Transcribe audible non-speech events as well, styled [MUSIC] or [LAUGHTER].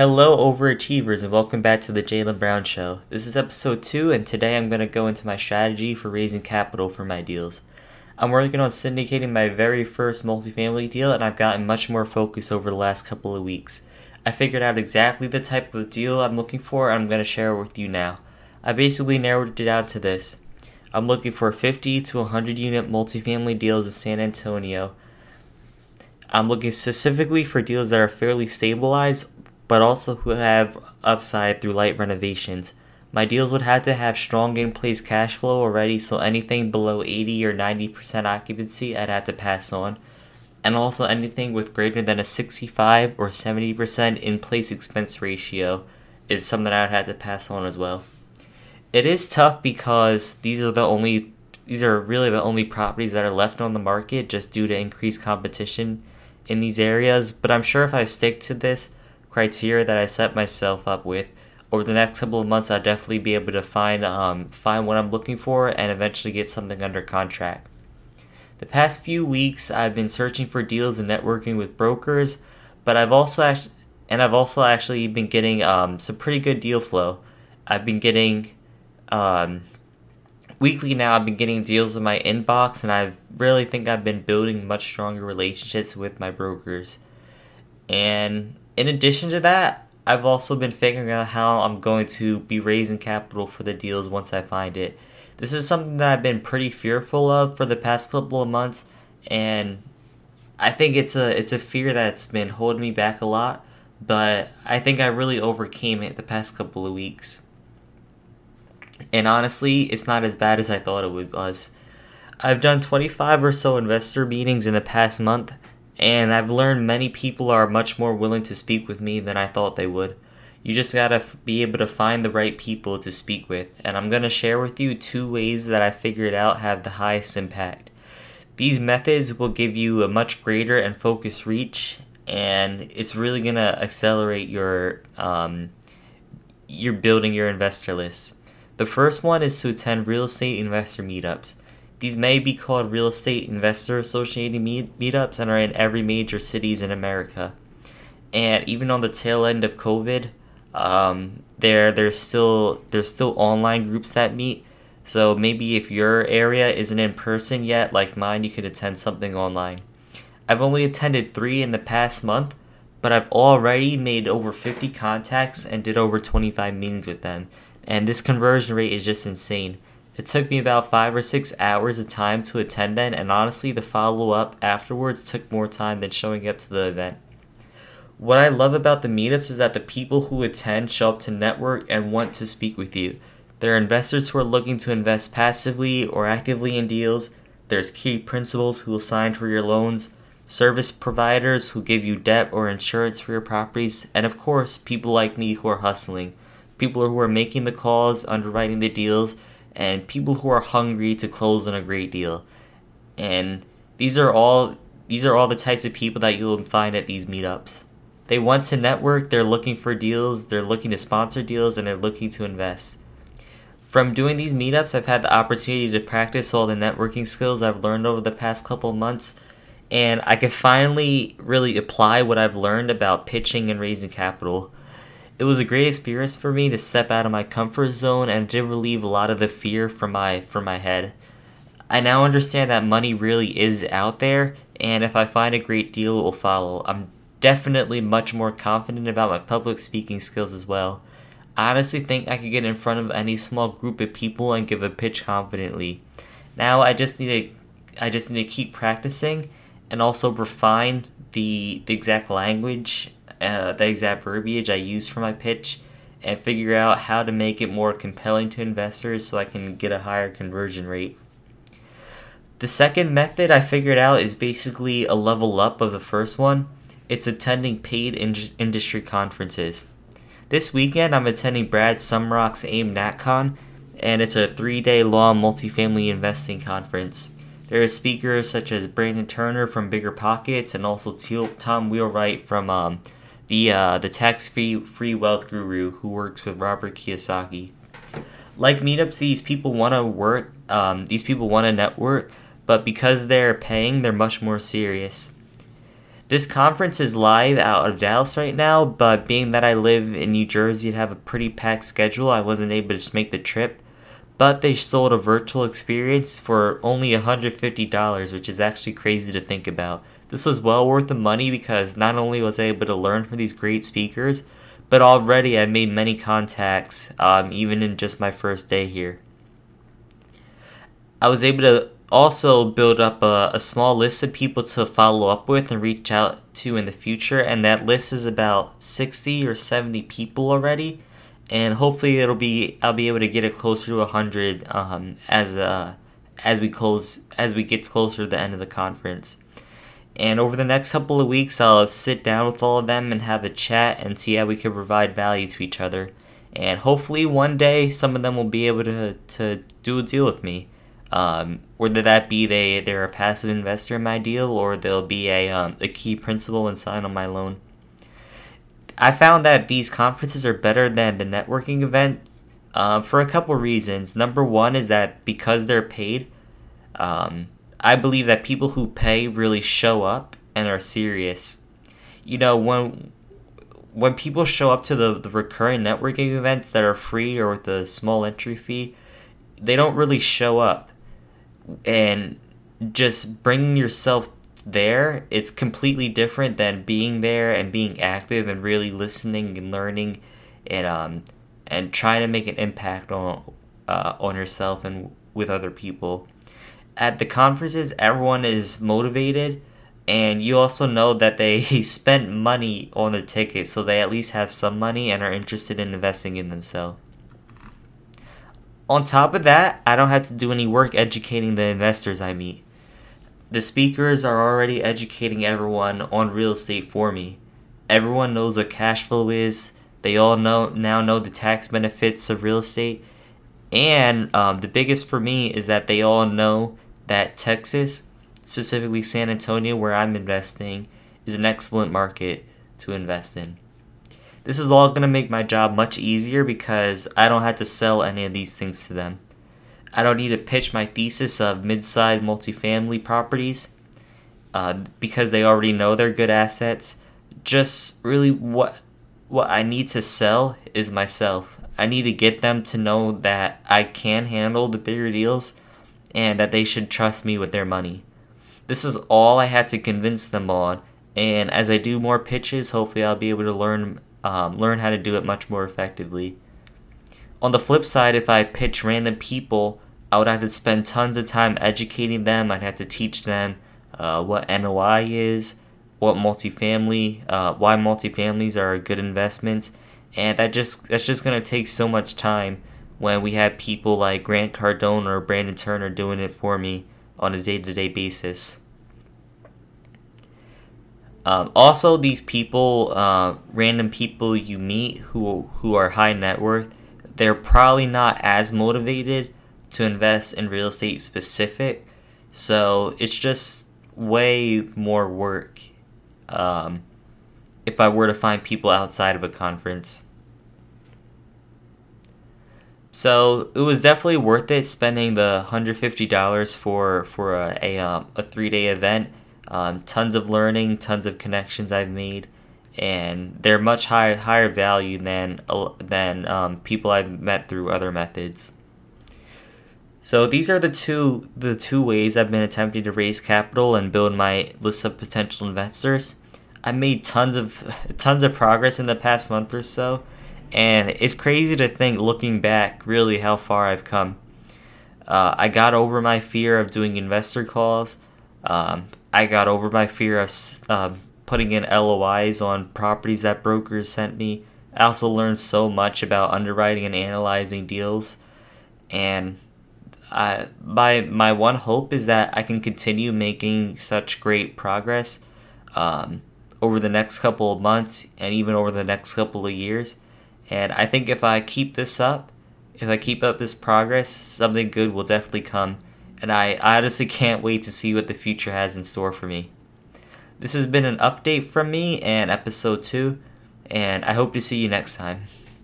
Hello, overachievers, and welcome back to the Jalen Brown Show. This is episode 2, and today I'm going to go into my strategy for raising capital for my deals. I'm working on syndicating my very first multifamily deal, and I've gotten much more focus over the last couple of weeks. I figured out exactly the type of deal I'm looking for, and I'm going to share it with you now. I basically narrowed it down to this I'm looking for 50 to 100 unit multifamily deals in San Antonio. I'm looking specifically for deals that are fairly stabilized but also who have upside through light renovations. My deals would have to have strong in place cash flow already, so anything below 80 or 90% occupancy I'd have to pass on. And also anything with greater than a 65 or 70% in place expense ratio is something I would have to pass on as well. It is tough because these are the only these are really the only properties that are left on the market just due to increased competition in these areas, but I'm sure if I stick to this, criteria that I set myself up with, over the next couple of months, I'll definitely be able to find um, find what I'm looking for and eventually get something under contract. The past few weeks, I've been searching for deals and networking with brokers, but I've also and I've also actually been getting um, some pretty good deal flow. I've been getting um, weekly now. I've been getting deals in my inbox, and I really think I've been building much stronger relationships with my brokers. And in addition to that, I've also been figuring out how I'm going to be raising capital for the deals once I find it. This is something that I've been pretty fearful of for the past couple of months, and I think it's a it's a fear that's been holding me back a lot. But I think I really overcame it the past couple of weeks. And honestly, it's not as bad as I thought it would was. I've done 25 or so investor meetings in the past month, and I've learned many people are much more willing to speak with me than I thought they would. You just gotta f- be able to find the right people to speak with, and I'm gonna share with you two ways that I figured out have the highest impact. These methods will give you a much greater and focused reach, and it's really gonna accelerate your um, you're building your investor list. The first one is to attend real estate investor meetups. These may be called real estate investor associated meet- meetups and are in every major cities in America. And even on the tail end of COVID, um, there there's still there's still online groups that meet. So maybe if your area isn't in person yet, like mine, you could attend something online. I've only attended three in the past month, but I've already made over 50 contacts and did over 25 meetings with them. And this conversion rate is just insane. It took me about five or six hours of time to attend then, and honestly, the follow up afterwards took more time than showing up to the event. What I love about the meetups is that the people who attend show up to network and want to speak with you. There are investors who are looking to invest passively or actively in deals. There's key principals who will sign for your loans, service providers who give you debt or insurance for your properties, and of course, people like me who are hustling. People who are making the calls, underwriting the deals, and people who are hungry to close on a great deal. And these are all these are all the types of people that you'll find at these meetups. They want to network, they're looking for deals, they're looking to sponsor deals, and they're looking to invest. From doing these meetups, I've had the opportunity to practice all the networking skills I've learned over the past couple months, and I can finally really apply what I've learned about pitching and raising capital it was a great experience for me to step out of my comfort zone and to relieve a lot of the fear from my from my head. I now understand that money really is out there, and if I find a great deal, it will follow. I'm definitely much more confident about my public speaking skills as well. I honestly think I could get in front of any small group of people and give a pitch confidently. Now I just need to I just need to keep practicing and also refine the the exact language uh, the exact verbiage I use for my pitch and figure out how to make it more compelling to investors so I can get a higher conversion rate. The second method I figured out is basically a level up of the first one. It's attending paid in- industry conferences. This weekend, I'm attending Brad Sumrock's AIM NatCon, and it's a three day long multifamily investing conference. There are speakers such as Brandon Turner from Bigger Pockets and also Tom Wheelwright from um, the uh, the tax free free wealth guru who works with Robert Kiyosaki. Like meetups, these people want to work. Um, these people want to network, but because they're paying, they're much more serious. This conference is live out of Dallas right now, but being that I live in New Jersey and have a pretty packed schedule, I wasn't able to make the trip. But they sold a virtual experience for only $150, which is actually crazy to think about. This was well worth the money because not only was I able to learn from these great speakers, but already I made many contacts, um, even in just my first day here. I was able to also build up a, a small list of people to follow up with and reach out to in the future and that list is about 60 or 70 people already and hopefully it'll be i'll be able to get it closer to 100 um, as uh, as we close as we get closer to the end of the conference and over the next couple of weeks i'll sit down with all of them and have a chat and see how we can provide value to each other and hopefully one day some of them will be able to, to do a deal with me um, whether that be they they're a passive investor in my deal or they'll be a um, a key principal and sign on my loan. I found that these conferences are better than the networking event uh, for a couple reasons. Number one is that because they're paid, um, I believe that people who pay really show up and are serious. You know when when people show up to the, the recurring networking events that are free or with a small entry fee, they don't really show up and just bringing yourself there it's completely different than being there and being active and really listening and learning and um and trying to make an impact on uh, on yourself and with other people at the conferences everyone is motivated and you also know that they [LAUGHS] spent money on the ticket so they at least have some money and are interested in investing in themselves on top of that, I don't have to do any work educating the investors I meet. The speakers are already educating everyone on real estate for me. Everyone knows what cash flow is. They all know now know the tax benefits of real estate. And um, the biggest for me is that they all know that Texas, specifically San Antonio, where I'm investing, is an excellent market to invest in. This is all going to make my job much easier because I don't have to sell any of these things to them. I don't need to pitch my thesis of mid-sized multifamily properties uh, because they already know they're good assets. Just really what what I need to sell is myself. I need to get them to know that I can handle the bigger deals and that they should trust me with their money. This is all I had to convince them on, and as I do more pitches, hopefully I'll be able to learn um, learn how to do it much more effectively. On the flip side, if I pitch random people, I would have to spend tons of time educating them. I'd have to teach them uh, what NOI is, what multifamily, uh, why multifamilies are a good investment, and that just that's just gonna take so much time when we had people like Grant Cardone or Brandon Turner doing it for me on a day-to-day basis. Um, also, these people, uh, random people you meet who who are high net worth, they're probably not as motivated to invest in real estate specific. So it's just way more work. Um, if I were to find people outside of a conference. So it was definitely worth it spending the hundred fifty dollars for for a a, um, a three day event um, tons of learning, tons of connections I've made, and they're much higher higher value than than um, people I've met through other methods. So these are the two the two ways I've been attempting to raise capital and build my list of potential investors. I made tons of [LAUGHS] tons of progress in the past month or so, and it's crazy to think looking back really how far I've come. Uh, I got over my fear of doing investor calls. Um, I got over my fear of uh, putting in LOIs on properties that brokers sent me. I also learned so much about underwriting and analyzing deals, and I, my my one hope is that I can continue making such great progress um, over the next couple of months and even over the next couple of years. And I think if I keep this up, if I keep up this progress, something good will definitely come and I honestly [LAUGHS] can't wait to see what the future has in store for me. This has been an update from me and episode 2, and I hope to see you next time.